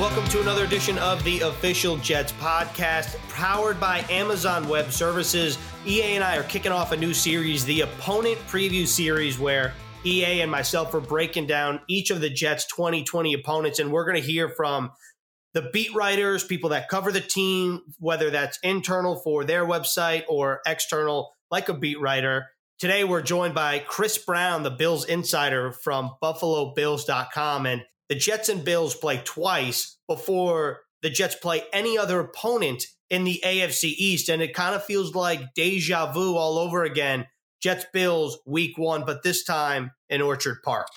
Welcome to another edition of the Official Jets podcast, powered by Amazon Web Services. EA and I are kicking off a new series, the Opponent Preview Series, where EA and myself are breaking down each of the Jets' 2020 opponents, and we're going to hear from the beat writers, people that cover the team, whether that's internal for their website or external, like a beat writer. Today, we're joined by Chris Brown, the Bills insider from BuffaloBills.com. And the Jets and Bills play twice before the Jets play any other opponent in the AFC East. And it kind of feels like deja vu all over again. Jets Bills week one, but this time in Orchard Park.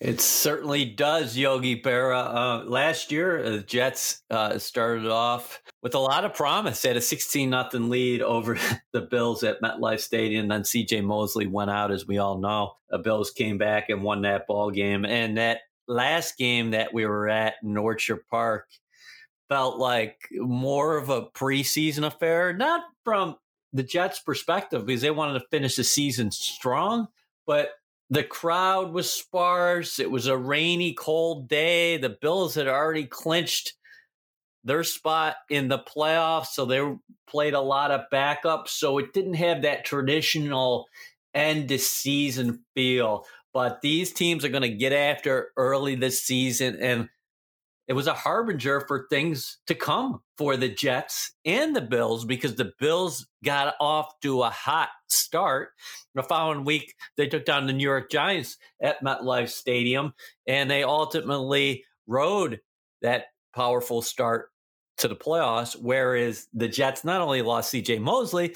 It certainly does, Yogi Berra. Uh, last year, the Jets uh, started off with a lot of promise. They had a 16 nothing lead over the Bills at MetLife Stadium. Then CJ Mosley went out, as we all know. The Bills came back and won that ball game. And that last game that we were at in Orchard Park felt like more of a preseason affair, not from the Jets' perspective because they wanted to finish the season strong, but the crowd was sparse. It was a rainy, cold day. The Bills had already clinched their spot in the playoffs, so they played a lot of backups. So it didn't have that traditional end of season feel but these teams are going to get after early this season. And it was a harbinger for things to come for the Jets and the Bills because the Bills got off to a hot start. The following week, they took down the New York Giants at MetLife Stadium, and they ultimately rode that powerful start to the playoffs. Whereas the Jets not only lost CJ Mosley,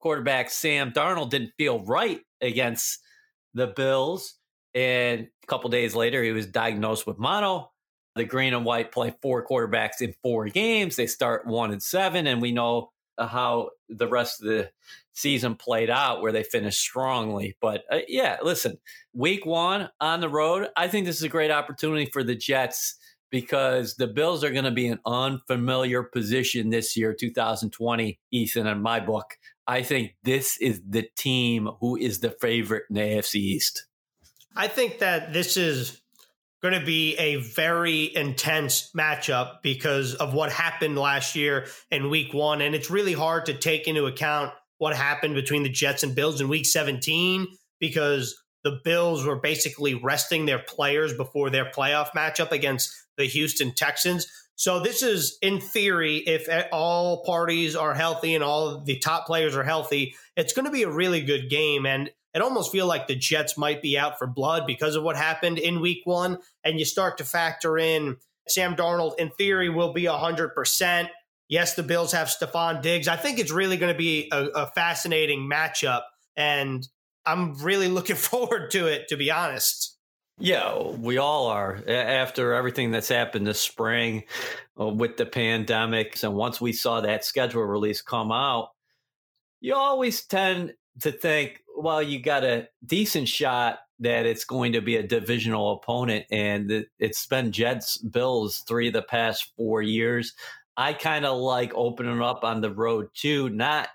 quarterback Sam Darnold didn't feel right against the Bills. And a couple days later, he was diagnosed with mono. The green and white play four quarterbacks in four games. They start one and seven, and we know uh, how the rest of the season played out, where they finished strongly. But uh, yeah, listen, week one on the road, I think this is a great opportunity for the Jets because the Bills are going to be an unfamiliar position this year, 2020, Ethan, in my book. I think this is the team who is the favorite in the AFC East. I think that this is going to be a very intense matchup because of what happened last year in week one. And it's really hard to take into account what happened between the Jets and Bills in week 17 because the Bills were basically resting their players before their playoff matchup against the Houston Texans. So this is, in theory, if all parties are healthy and all the top players are healthy, it's going to be a really good game. And it almost feel like the Jets might be out for blood because of what happened in Week One. And you start to factor in Sam Darnold. In theory, will be hundred percent. Yes, the Bills have Stefon Diggs. I think it's really going to be a, a fascinating matchup, and I'm really looking forward to it. To be honest. Yeah, we all are. After everything that's happened this spring uh, with the pandemic, and once we saw that schedule release come out, you always tend to think, well, you got a decent shot that it's going to be a divisional opponent, and it's been Jets Bills three of the past four years. I kind of like opening up on the road too, not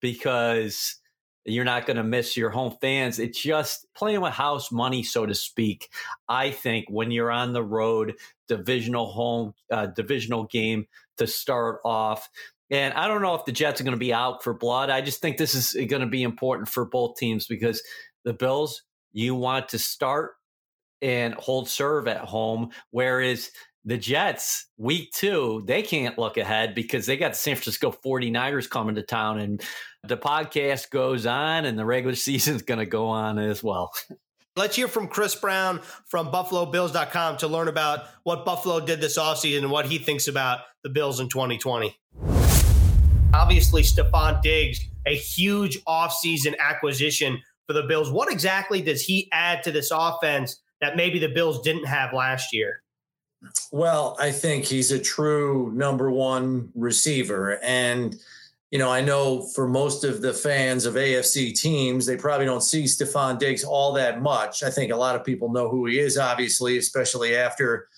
because you're not going to miss your home fans. It's just playing with house money, so to speak. I think when you're on the road, divisional home, uh, divisional game to start off. And I don't know if the Jets are going to be out for blood. I just think this is going to be important for both teams because the Bills, you want to start and hold serve at home, whereas the Jets, week two, they can't look ahead because they got the San Francisco 49ers coming to town. And the podcast goes on and the regular season is going to go on as well. Let's hear from Chris Brown from BuffaloBills.com to learn about what Buffalo did this offseason and what he thinks about the Bills in 2020. Obviously, Stefon Diggs, a huge offseason acquisition for the Bills. What exactly does he add to this offense that maybe the Bills didn't have last year? Well, I think he's a true number one receiver. And, you know, I know for most of the fans of AFC teams, they probably don't see Stefon Diggs all that much. I think a lot of people know who he is, obviously, especially after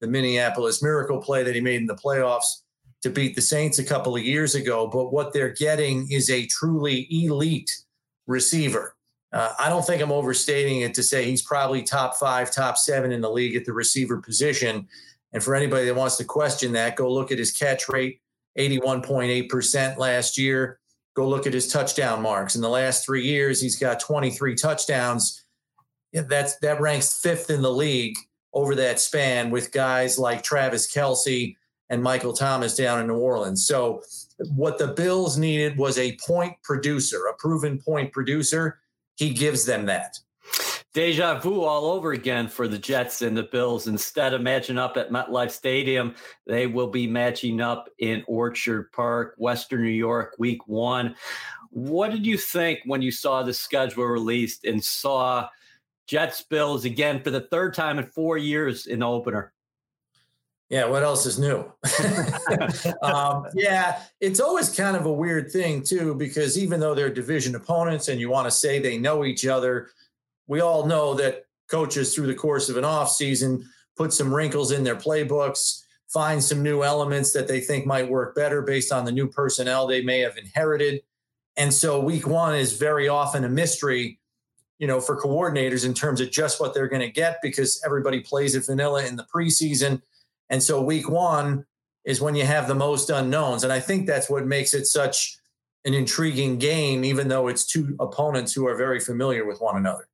the Minneapolis miracle play that he made in the playoffs to beat the Saints a couple of years ago. But what they're getting is a truly elite receiver. Uh, I don't think I'm overstating it to say he's probably top five, top seven in the league at the receiver position. And for anybody that wants to question that, go look at his catch rate, 81.8% last year. Go look at his touchdown marks. In the last three years, he's got 23 touchdowns. That's that ranks fifth in the league over that span with guys like Travis Kelce and Michael Thomas down in New Orleans. So what the Bills needed was a point producer, a proven point producer. He gives them that. Deja vu all over again for the Jets and the Bills. Instead of matching up at MetLife Stadium, they will be matching up in Orchard Park, Western New York, week one. What did you think when you saw the schedule released and saw Jets Bills again for the third time in four years in the opener? Yeah, what else is new? um, yeah, it's always kind of a weird thing, too, because even though they're division opponents and you want to say they know each other, we all know that coaches through the course of an off season put some wrinkles in their playbooks, find some new elements that they think might work better based on the new personnel they may have inherited. And so week one is very often a mystery, you know, for coordinators in terms of just what they're going to get because everybody plays at vanilla in the preseason. And so week one is when you have the most unknowns. And I think that's what makes it such an intriguing game, even though it's two opponents who are very familiar with one another.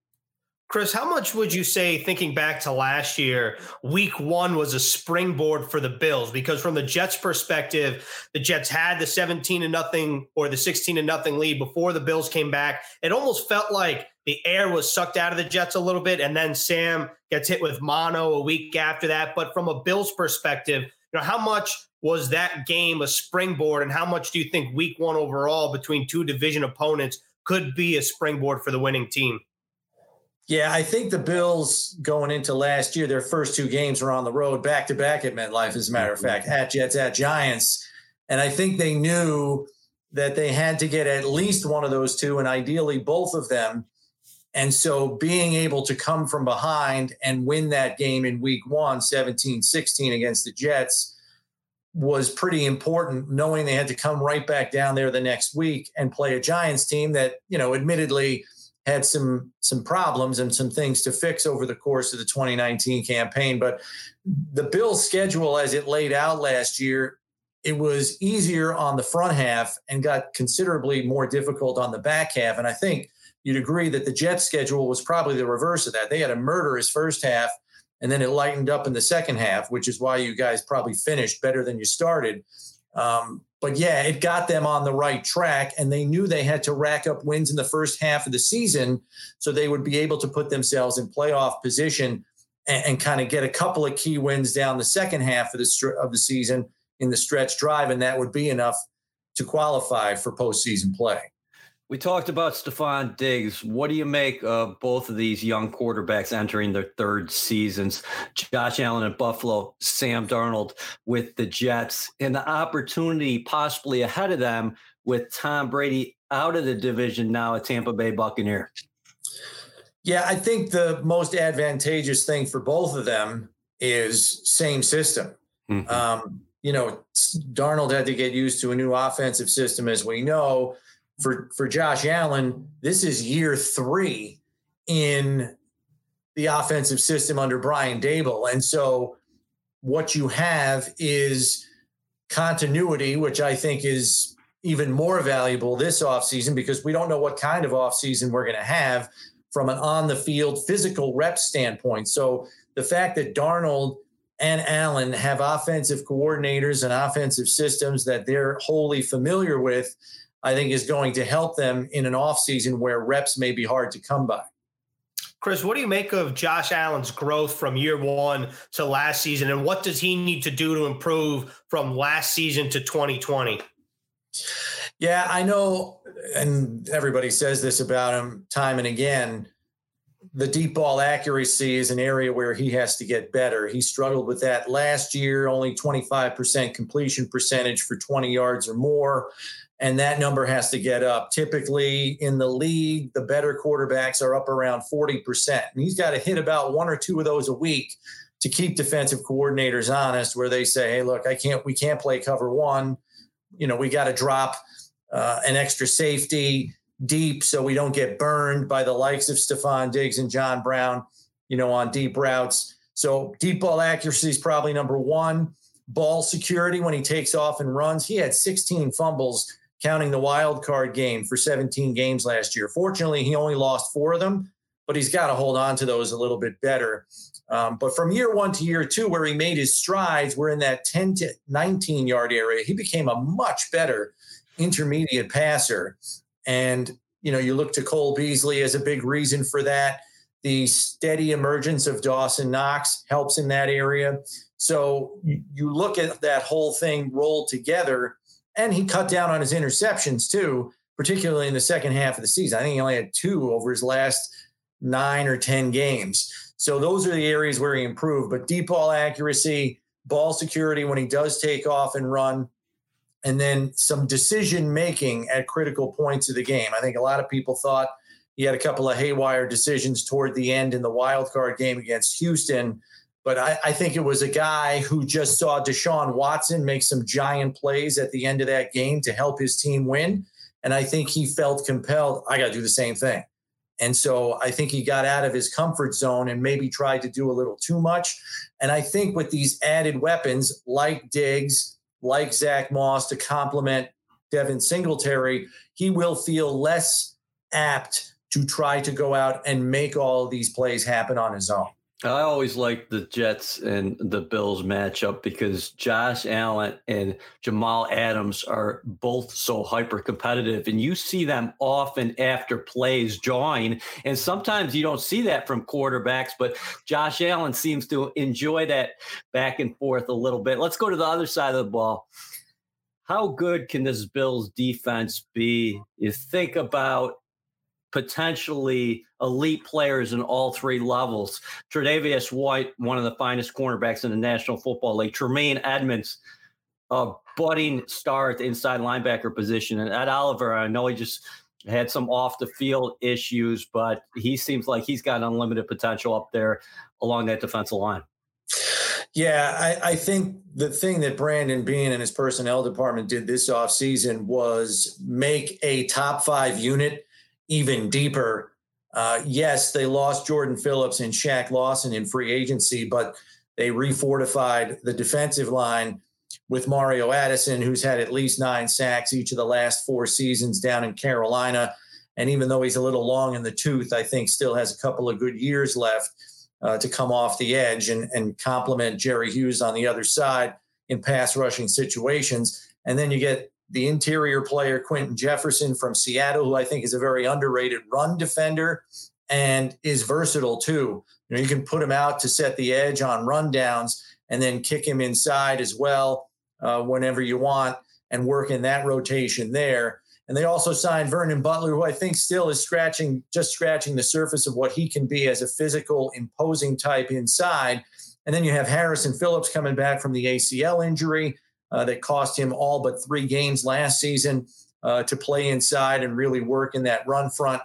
Chris, how much would you say, thinking back to last year, week one was a springboard for the Bills? Because from the Jets' perspective, the Jets had the 17 to nothing or the 16 to nothing lead before the Bills came back. It almost felt like the air was sucked out of the Jets a little bit. And then Sam gets hit with mono a week after that. But from a Bills perspective, you know, how much was that game a springboard? And how much do you think week one overall between two division opponents could be a springboard for the winning team? Yeah, I think the Bills going into last year, their first two games were on the road back to back at MetLife, as a matter of mm-hmm. fact, at Jets, at Giants. And I think they knew that they had to get at least one of those two and ideally both of them. And so being able to come from behind and win that game in week one, 17 16 against the Jets, was pretty important, knowing they had to come right back down there the next week and play a Giants team that, you know, admittedly, had some some problems and some things to fix over the course of the 2019 campaign. But the Bills' schedule, as it laid out last year, it was easier on the front half and got considerably more difficult on the back half. And I think you'd agree that the Jets' schedule was probably the reverse of that. They had a murderous first half, and then it lightened up in the second half, which is why you guys probably finished better than you started. Um, but yeah, it got them on the right track, and they knew they had to rack up wins in the first half of the season so they would be able to put themselves in playoff position and, and kind of get a couple of key wins down the second half of the of the season in the stretch drive, and that would be enough to qualify for postseason play. We talked about Stefon Diggs. What do you make of both of these young quarterbacks entering their third seasons? Josh Allen at Buffalo, Sam Darnold with the Jets, and the opportunity possibly ahead of them with Tom Brady out of the division now at Tampa Bay Buccaneer. Yeah, I think the most advantageous thing for both of them is same system. Mm-hmm. Um, you know, Darnold had to get used to a new offensive system, as we know for for Josh Allen, this is year three in the offensive system under Brian Daboll, and so what you have is continuity, which I think is even more valuable this offseason because we don't know what kind of offseason we're going to have from an on the field physical rep standpoint. So the fact that Darnold and Allen have offensive coordinators and offensive systems that they're wholly familiar with I think is going to help them in an offseason where reps may be hard to come by. Chris, what do you make of Josh Allen's growth from year one to last season? And what does he need to do to improve from last season to 2020? Yeah, I know, and everybody says this about him time and again. The deep ball accuracy is an area where he has to get better. He struggled with that last year, only 25% completion percentage for 20 yards or more and that number has to get up. Typically in the league, the better quarterbacks are up around 40%. And he's got to hit about one or two of those a week to keep defensive coordinators honest, where they say, hey, look, I can't, we can't play cover one. You know, we got to drop uh, an extra safety deep so we don't get burned by the likes of Stefon Diggs and John Brown, you know, on deep routes. So deep ball accuracy is probably number one. Ball security when he takes off and runs. He had 16 fumbles, counting the wild card game for 17 games last year. Fortunately, he only lost four of them, but he's got to hold on to those a little bit better. Um, but from year one to year two, where he made his strides, we're in that 10 to 19 yard area. He became a much better intermediate passer. And, you know, you look to Cole Beasley as a big reason for that. The steady emergence of Dawson Knox helps in that area. So you, look at that whole thing rolled together, and he cut down on his interceptions too, particularly in the second half of the season. I think he only had two over his last nine or 10 games. So those are the areas where he improved. But deep ball accuracy, ball security when he does take off and run, and then some decision making at critical points of the game. I think a lot of people thought he had a couple of haywire decisions toward the end in the wild card game against Houston. But I, I, think it was a guy who just saw Deshaun Watson make some giant plays at the end of that game to help his team win. And I think he felt compelled, I got to do the same thing. And so I think he got out of his comfort zone and maybe tried to do a little too much. And I think with these added weapons like Diggs, like Zack Moss to complement Devin Singletary, he will feel less apt to try to go out and make all of these plays happen on his own. I always like the Jets and the Bills matchup because Josh Allen and Jamal Adams are both so hyper competitive, and you see them often after plays join. And sometimes you don't see that from quarterbacks, but Josh Allen seems to enjoy that back and forth a little bit. Let's go to the other side of the ball. How good can this Bills defense be? You think about potentially elite players in all three levels. Tre'Davious White, one of the finest cornerbacks in the National Football League. Tremaine Edmunds, a budding star at the inside linebacker position. And Ed Oliver, I know he just had some off the field issues, but he seems like he's got unlimited potential up there along that defensive line. Yeah, I, I, think the thing that Brandon Beane and his personnel department did this offseason was make a top five unit even deeper. Uh, yes, they lost Jordan Phillips and Shaq Lawson in free agency, but they refortified the defensive line with Mario Addison, who's had at least nine sacks each of the last four seasons down in Carolina. And even though he's a little long in the tooth, I think still has a couple of good years left uh, to come off the edge and, and complement Jerry Hughes on the other side in pass rushing situations. And then you get the interior player, Quinton Jefferson from Seattle, who I think is a very underrated run defender and is versatile too. You know, you can put him out to set the edge on rundowns and then kick him inside as well uh, whenever you want and work in that rotation there. And they also signed Vernon Butler, who I think still is scratching, just scratching the surface of what he can be as a physical, imposing type inside. And then you have Harrison Phillips coming back from the ACL injury uh, that cost him all but three games last season uh, to play inside and really work in that run front.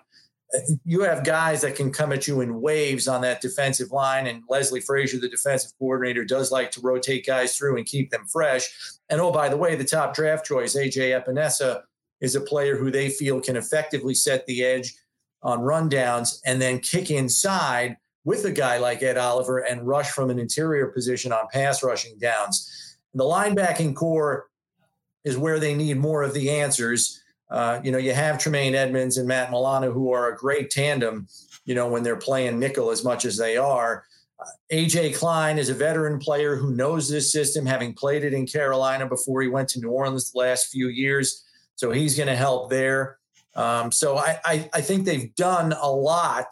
Uh, you have guys that can come at you in waves on that defensive line, and Leslie Frazier, the defensive coordinator, does like to rotate guys through and keep them fresh. And oh, by the way, the top draft choice, AJ Epenesa, is a player who they feel can effectively set the edge on rundowns and then kick inside with a guy like Ed Oliver and rush from an interior position on pass rushing downs. The linebacking corps is where they need more of the answers. Uh, you know, you have Tremaine Edmunds and Matt Milano, who are a great tandem, you know, when they're playing nickel as much as they are. Uh, AJ Klein is a veteran player who knows this system, having played it in Carolina before he went to New Orleans the last few years. So he's going to help there. Um, so I, I, I think they've done a lot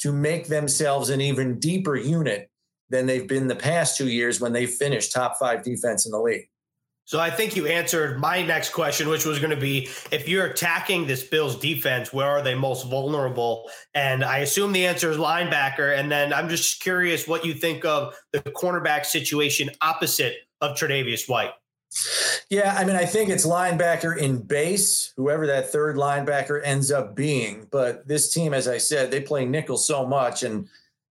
to make themselves an even deeper unit than they've been the past two years when they finished top five defense in the league. So I think you answered my next question, which was going to be if you're attacking this Bills defense, where are they most vulnerable? And I assume the answer is linebacker. And then I'm just curious what you think of the cornerback situation opposite of Tre'Davious White. Yeah, I mean, I think it's linebacker in base, whoever that third linebacker ends up being. But this team, as I said, they play nickel so much, and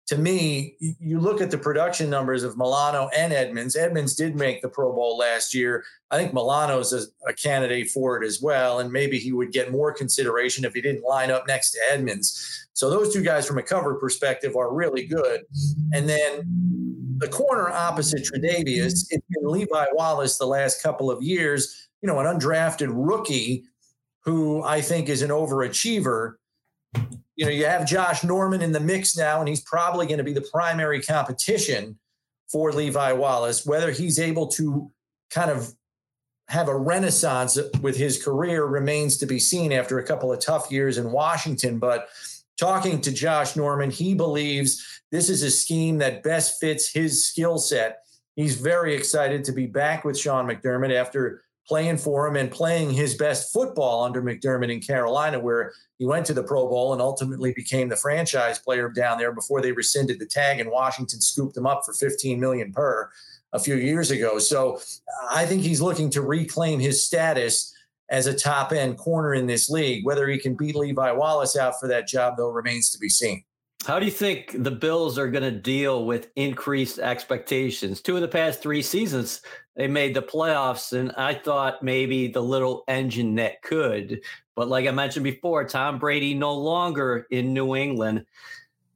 to me, you look at the production numbers of Milano and Edmunds. Edmunds did make the Pro Bowl last year. I think Milano's a, a candidate for it as well. And maybe he would get more consideration if he didn't line up next to Edmunds. So those two guys, from a cover perspective, are really good. And then the corner opposite Tre'Davious, it's been Levi Wallace the last couple of years, you know, an undrafted rookie who I think is an overachiever you know, you have Josh Norman in the mix now, and he's probably going to be the primary competition for Levi Wallace. Whether he's able to kind of have a renaissance with his career remains to be seen after a couple of tough years in Washington. But talking to Josh Norman, he believes this is a scheme that best fits his skill set. He's very excited to be back with Sean McDermott after playing for him and playing his best football under McDermott in Carolina, where he went to the Pro Bowl and ultimately became the franchise player down there before they rescinded the tag and Washington scooped him up for 15 million per a few years ago. So uh, I think he's looking to reclaim his status as a top end corner in this league. Whether he can beat Levi Wallace out for that job, though, remains to be seen. How do you think the Bills are going to deal with increased expectations? Two of the past three seasons, they made the playoffs, and I thought maybe the little engine that could. But like I mentioned before, Tom Brady no longer in New England.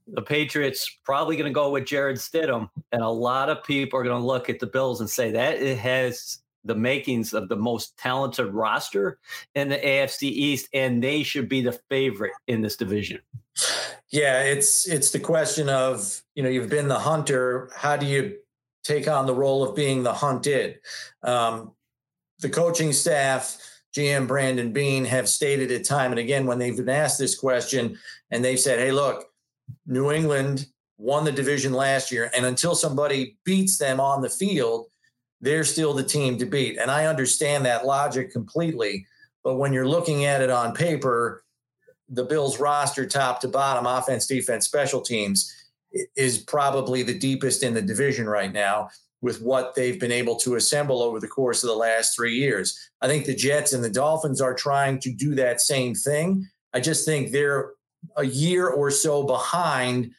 The Patriots probably going to go with Jarrett Stidham, and a lot of people are going to look at the Bills and say that it has the makings of the most talented roster in the AFC East, and they should be the favorite in this division. Yeah, it's it's the question of you know you've been the hunter. How do you take on the role of being the hunted? Um, the coaching staff, GM Brandon Beane, have stated it time and again when they've been asked this question, and they've said, "Hey, look, New England won the division last year, and until somebody beats them on the field, they're still the team to beat." And I understand that logic completely, but when you're looking at it on paper the Bills roster, top to bottom, offense, defense, special teams, is probably the deepest in the division right now with what they've been able to assemble over the course of the last three years. I think the Jets and the Dolphins are trying to do that same thing. I just think they're a year or so behind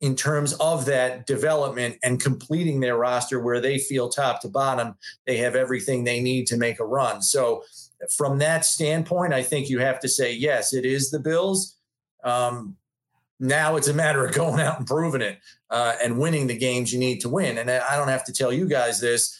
in terms of that development and completing their roster where they feel top to bottom, they have everything they need to make a run. So from that standpoint, I think you have to say, yes, it is the Bills. Um, now it's a matter of going out and proving it uh, and winning the games you need to win. And I don't have to tell you guys this.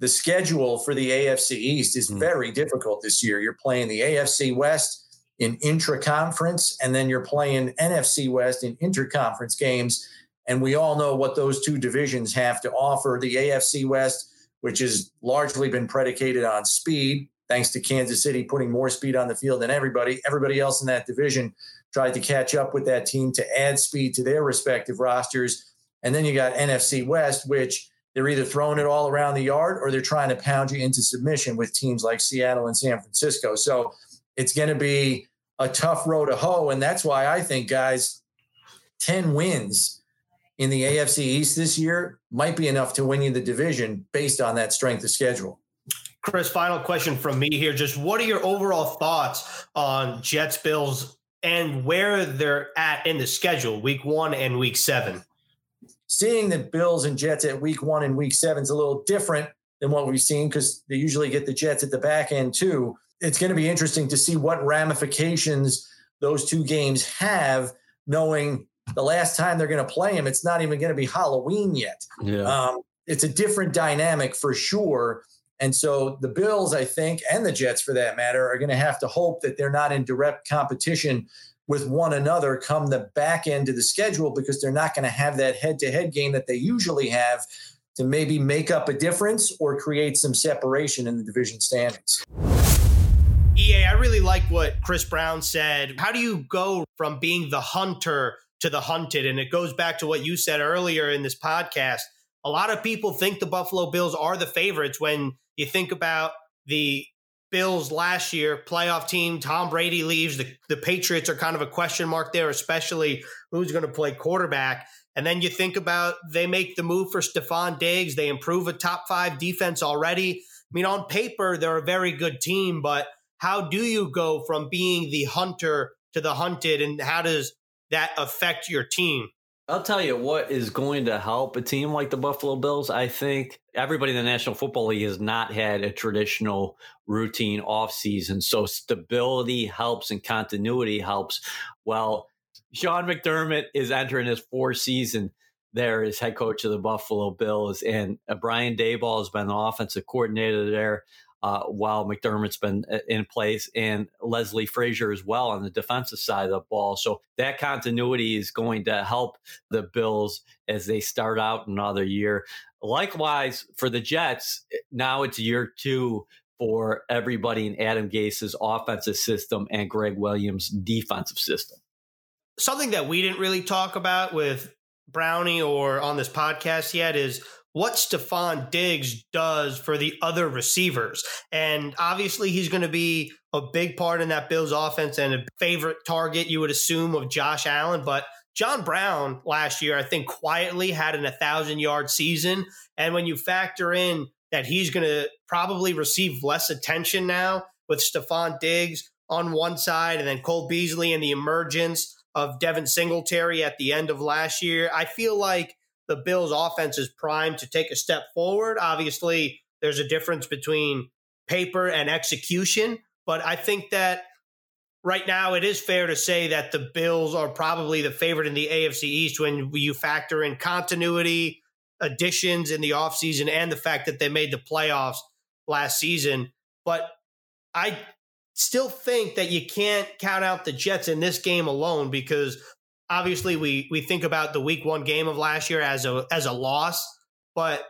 The schedule for the AFC East is hmm. very difficult this year. You're playing the AFC West in intra conference, and then you're playing NFC West in interconference games. And we all know what those two divisions have to offer. The AFC West, which has largely been predicated on speed, thanks to Kansas City putting more speed on the field than everybody. Everybody else in that division tried to catch up with that team to add speed to their respective rosters. And then you got NFC West, which they're either throwing it all around the yard or they're trying to pound you into submission with teams like Seattle and San Francisco. So it's going to be a tough road to hoe. And that's why I think, guys, 10 wins in the AFC East this year might be enough to win you the division based on that strength of schedule. Chris, final question from me here. Just what are your overall thoughts on Jets Bills and where they're at in the schedule, week one and week seven? Seeing the Bills and Jets at week one and week seven is a little different than what we've seen because they usually get the Jets at the back end too. It's going to be interesting to see what ramifications those two games have, knowing the last time they're going to play them, it's not even going to be Halloween yet. Yeah. Um, it's a different dynamic for sure. And so the Bills, I think, and the Jets for that matter, are going to have to hope that they're not in direct competition with one another come the back end of the schedule because they're not going to have that head to head game that they usually have to maybe make up a difference or create some separation in the division standings. EA, I really like what Chris Brown said. How do you go from being the hunter to the hunted? And it goes back to what you said earlier in this podcast. A lot of people think the Buffalo Bills are the favorites when you think about the Bills last year, playoff team, Tom Brady leaves. The, the Patriots are kind of a question mark there, especially who's going to play quarterback. And then you think about they make the move for Stefon Diggs. They improve a top five defense already. I mean, on paper, they're a very good team, but how do you go from being the hunter to the hunted? And how does that affect your team? I'll tell you what is going to help a team like the Buffalo Bills. I think everybody in the National Football League has not had a traditional routine offseason. So stability helps and continuity helps. Well, Sean McDermott is entering his fourth season there as head coach of the Buffalo Bills, and uh, Brian Daboll has been the offensive coordinator there. Uh, while McDermott's been uh, in place and Leslie Frazier as well on the defensive side of the ball. So that continuity is going to help the Bills as they start out another year. Likewise, for the Jets, now it's year two for everybody in Adam Gase's offensive system and Gregg Williams' defensive system. Something that we didn't really talk about with Brownie or on this podcast yet is what Stefon Diggs does for the other receivers. And obviously, he's going to be a big part in that Bills offense and a favorite target, you would assume, of Josh Allen. But John Brown last year, I think, quietly had an 1,000 yard season. And when you factor in that he's going to probably receive less attention now with Stefon Diggs on one side and then Cole Beasley and the emergence of Devin Singletary at the end of last year, I feel like the Bills' offense is primed to take a step forward. Obviously, there's a difference between paper and execution, but I think that right now it is fair to say that the Bills are probably the favorite in the AFC East when you factor in continuity, additions in the offseason, and the fact that they made the playoffs last season. But I still think that you can't count out the Jets in this game alone because obviously we we think about the week one game of last year as a as a loss, but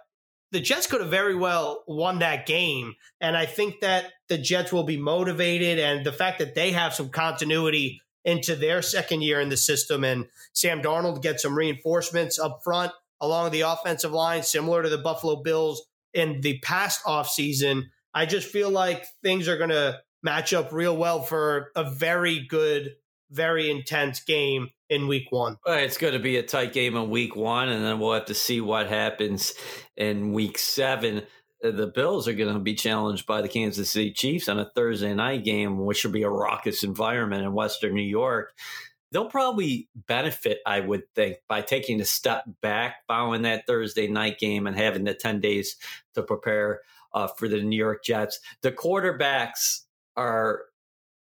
the Jets could have very well won that game. And I think that the Jets will be motivated and the fact that they have some continuity into their second year in the system and Sam Darnold gets some reinforcements up front along the offensive line, similar to the Buffalo Bills in the past offseason. I just feel like things are going to match up real well for a very good, very intense game in week one. Well, it's going to be a tight game in week one, and then we'll have to see what happens in week seven. Uh, the Bills are going to be challenged by the Kansas City Chiefs on a Thursday night game, which will be a raucous environment in Western New York. They'll probably benefit, I would think, by taking a step back following that Thursday night game and having the 10 days to prepare uh, for the New York Jets. The quarterbacks are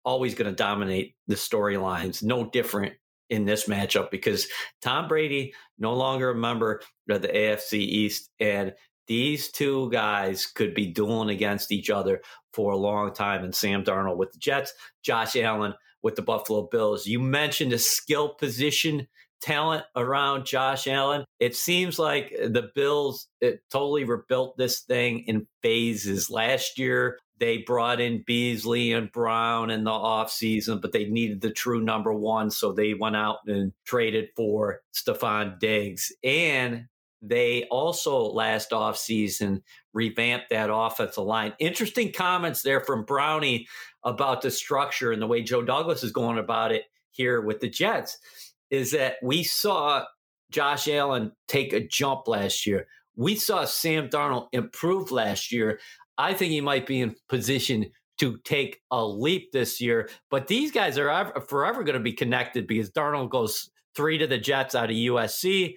always going to dominate the storylines. No different in this matchup because Tom Brady no longer a member of the AFC East, and these two guys could be dueling against each other for a long time. And Sam Darnold with the Jets, Josh Allen with the Buffalo Bills. You mentioned a skill position talent around Josh Allen. It seems like the Bills it totally rebuilt this thing in phases. Last year, they brought in Beasley and Brown in the offseason, but they needed the true number one. So they went out and traded for Stefon Diggs. And they also last offseason revamped that offensive line. Interesting comments there from Brownie about the structure and the way Joe Douglas is going about it here with the Jets is that we saw Josh Allen take a jump last year. We saw Sam Darnold improve last year. I think he might be in position to take a leap this year. But these guys are forever going to be connected because Darnold goes three to the Jets out of USC.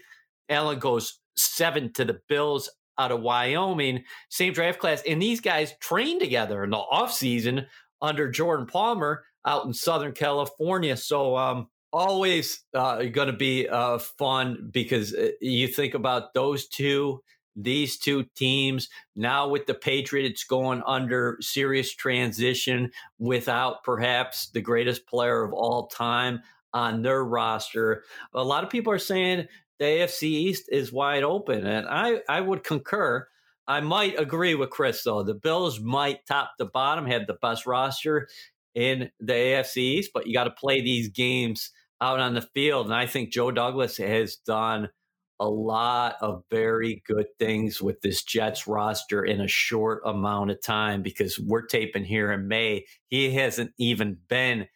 Allen goes seven to the Bills out of Wyoming. Same draft class. And these guys train together in the offseason under Jordan Palmer out in Southern California. So um, always uh, going to be uh, fun because uh, you think about those two these two teams now with the Patriots going under serious transition without perhaps the greatest player of all time on their roster. A lot of people are saying the AFC East is wide open, and I, I would concur. I might agree with Chris, though. The Bills might top the bottom, have the best roster in the AFC East, but you got to play these games out on the field. And I think Joe Douglas has done – a lot of very good things with this Jets roster in a short amount of time because we're taping here in May. He hasn't even been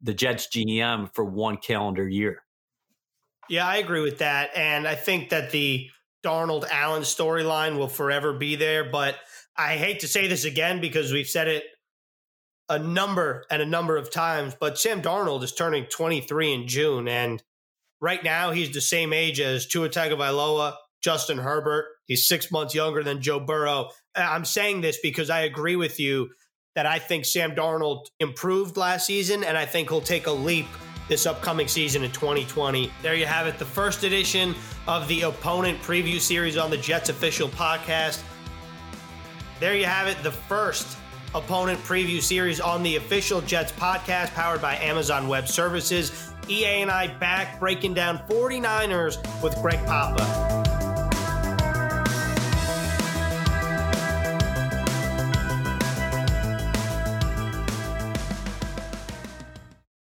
the Jets GM for one calendar year. Yeah, I agree with that. And I think that the Darnold Allen storyline will forever be there. But I hate to say this again because we've said it a number and a number of times, but Sam Darnold is turning 23 in June. And Right now, he's the same age as Tua Tagovailoa, Justin Herbert. He's six months younger than Joe Burrow. I'm saying this because I agree with you that I think Sam Darnold improved last season, and I think he'll take a leap this upcoming season in 2020. There you have it, the first edition of the opponent preview series on the Jets official podcast. There you have it, the first opponent preview series on the official Jets podcast powered by Amazon Web Services. EA and I back breaking down 49ers with Greg Papa.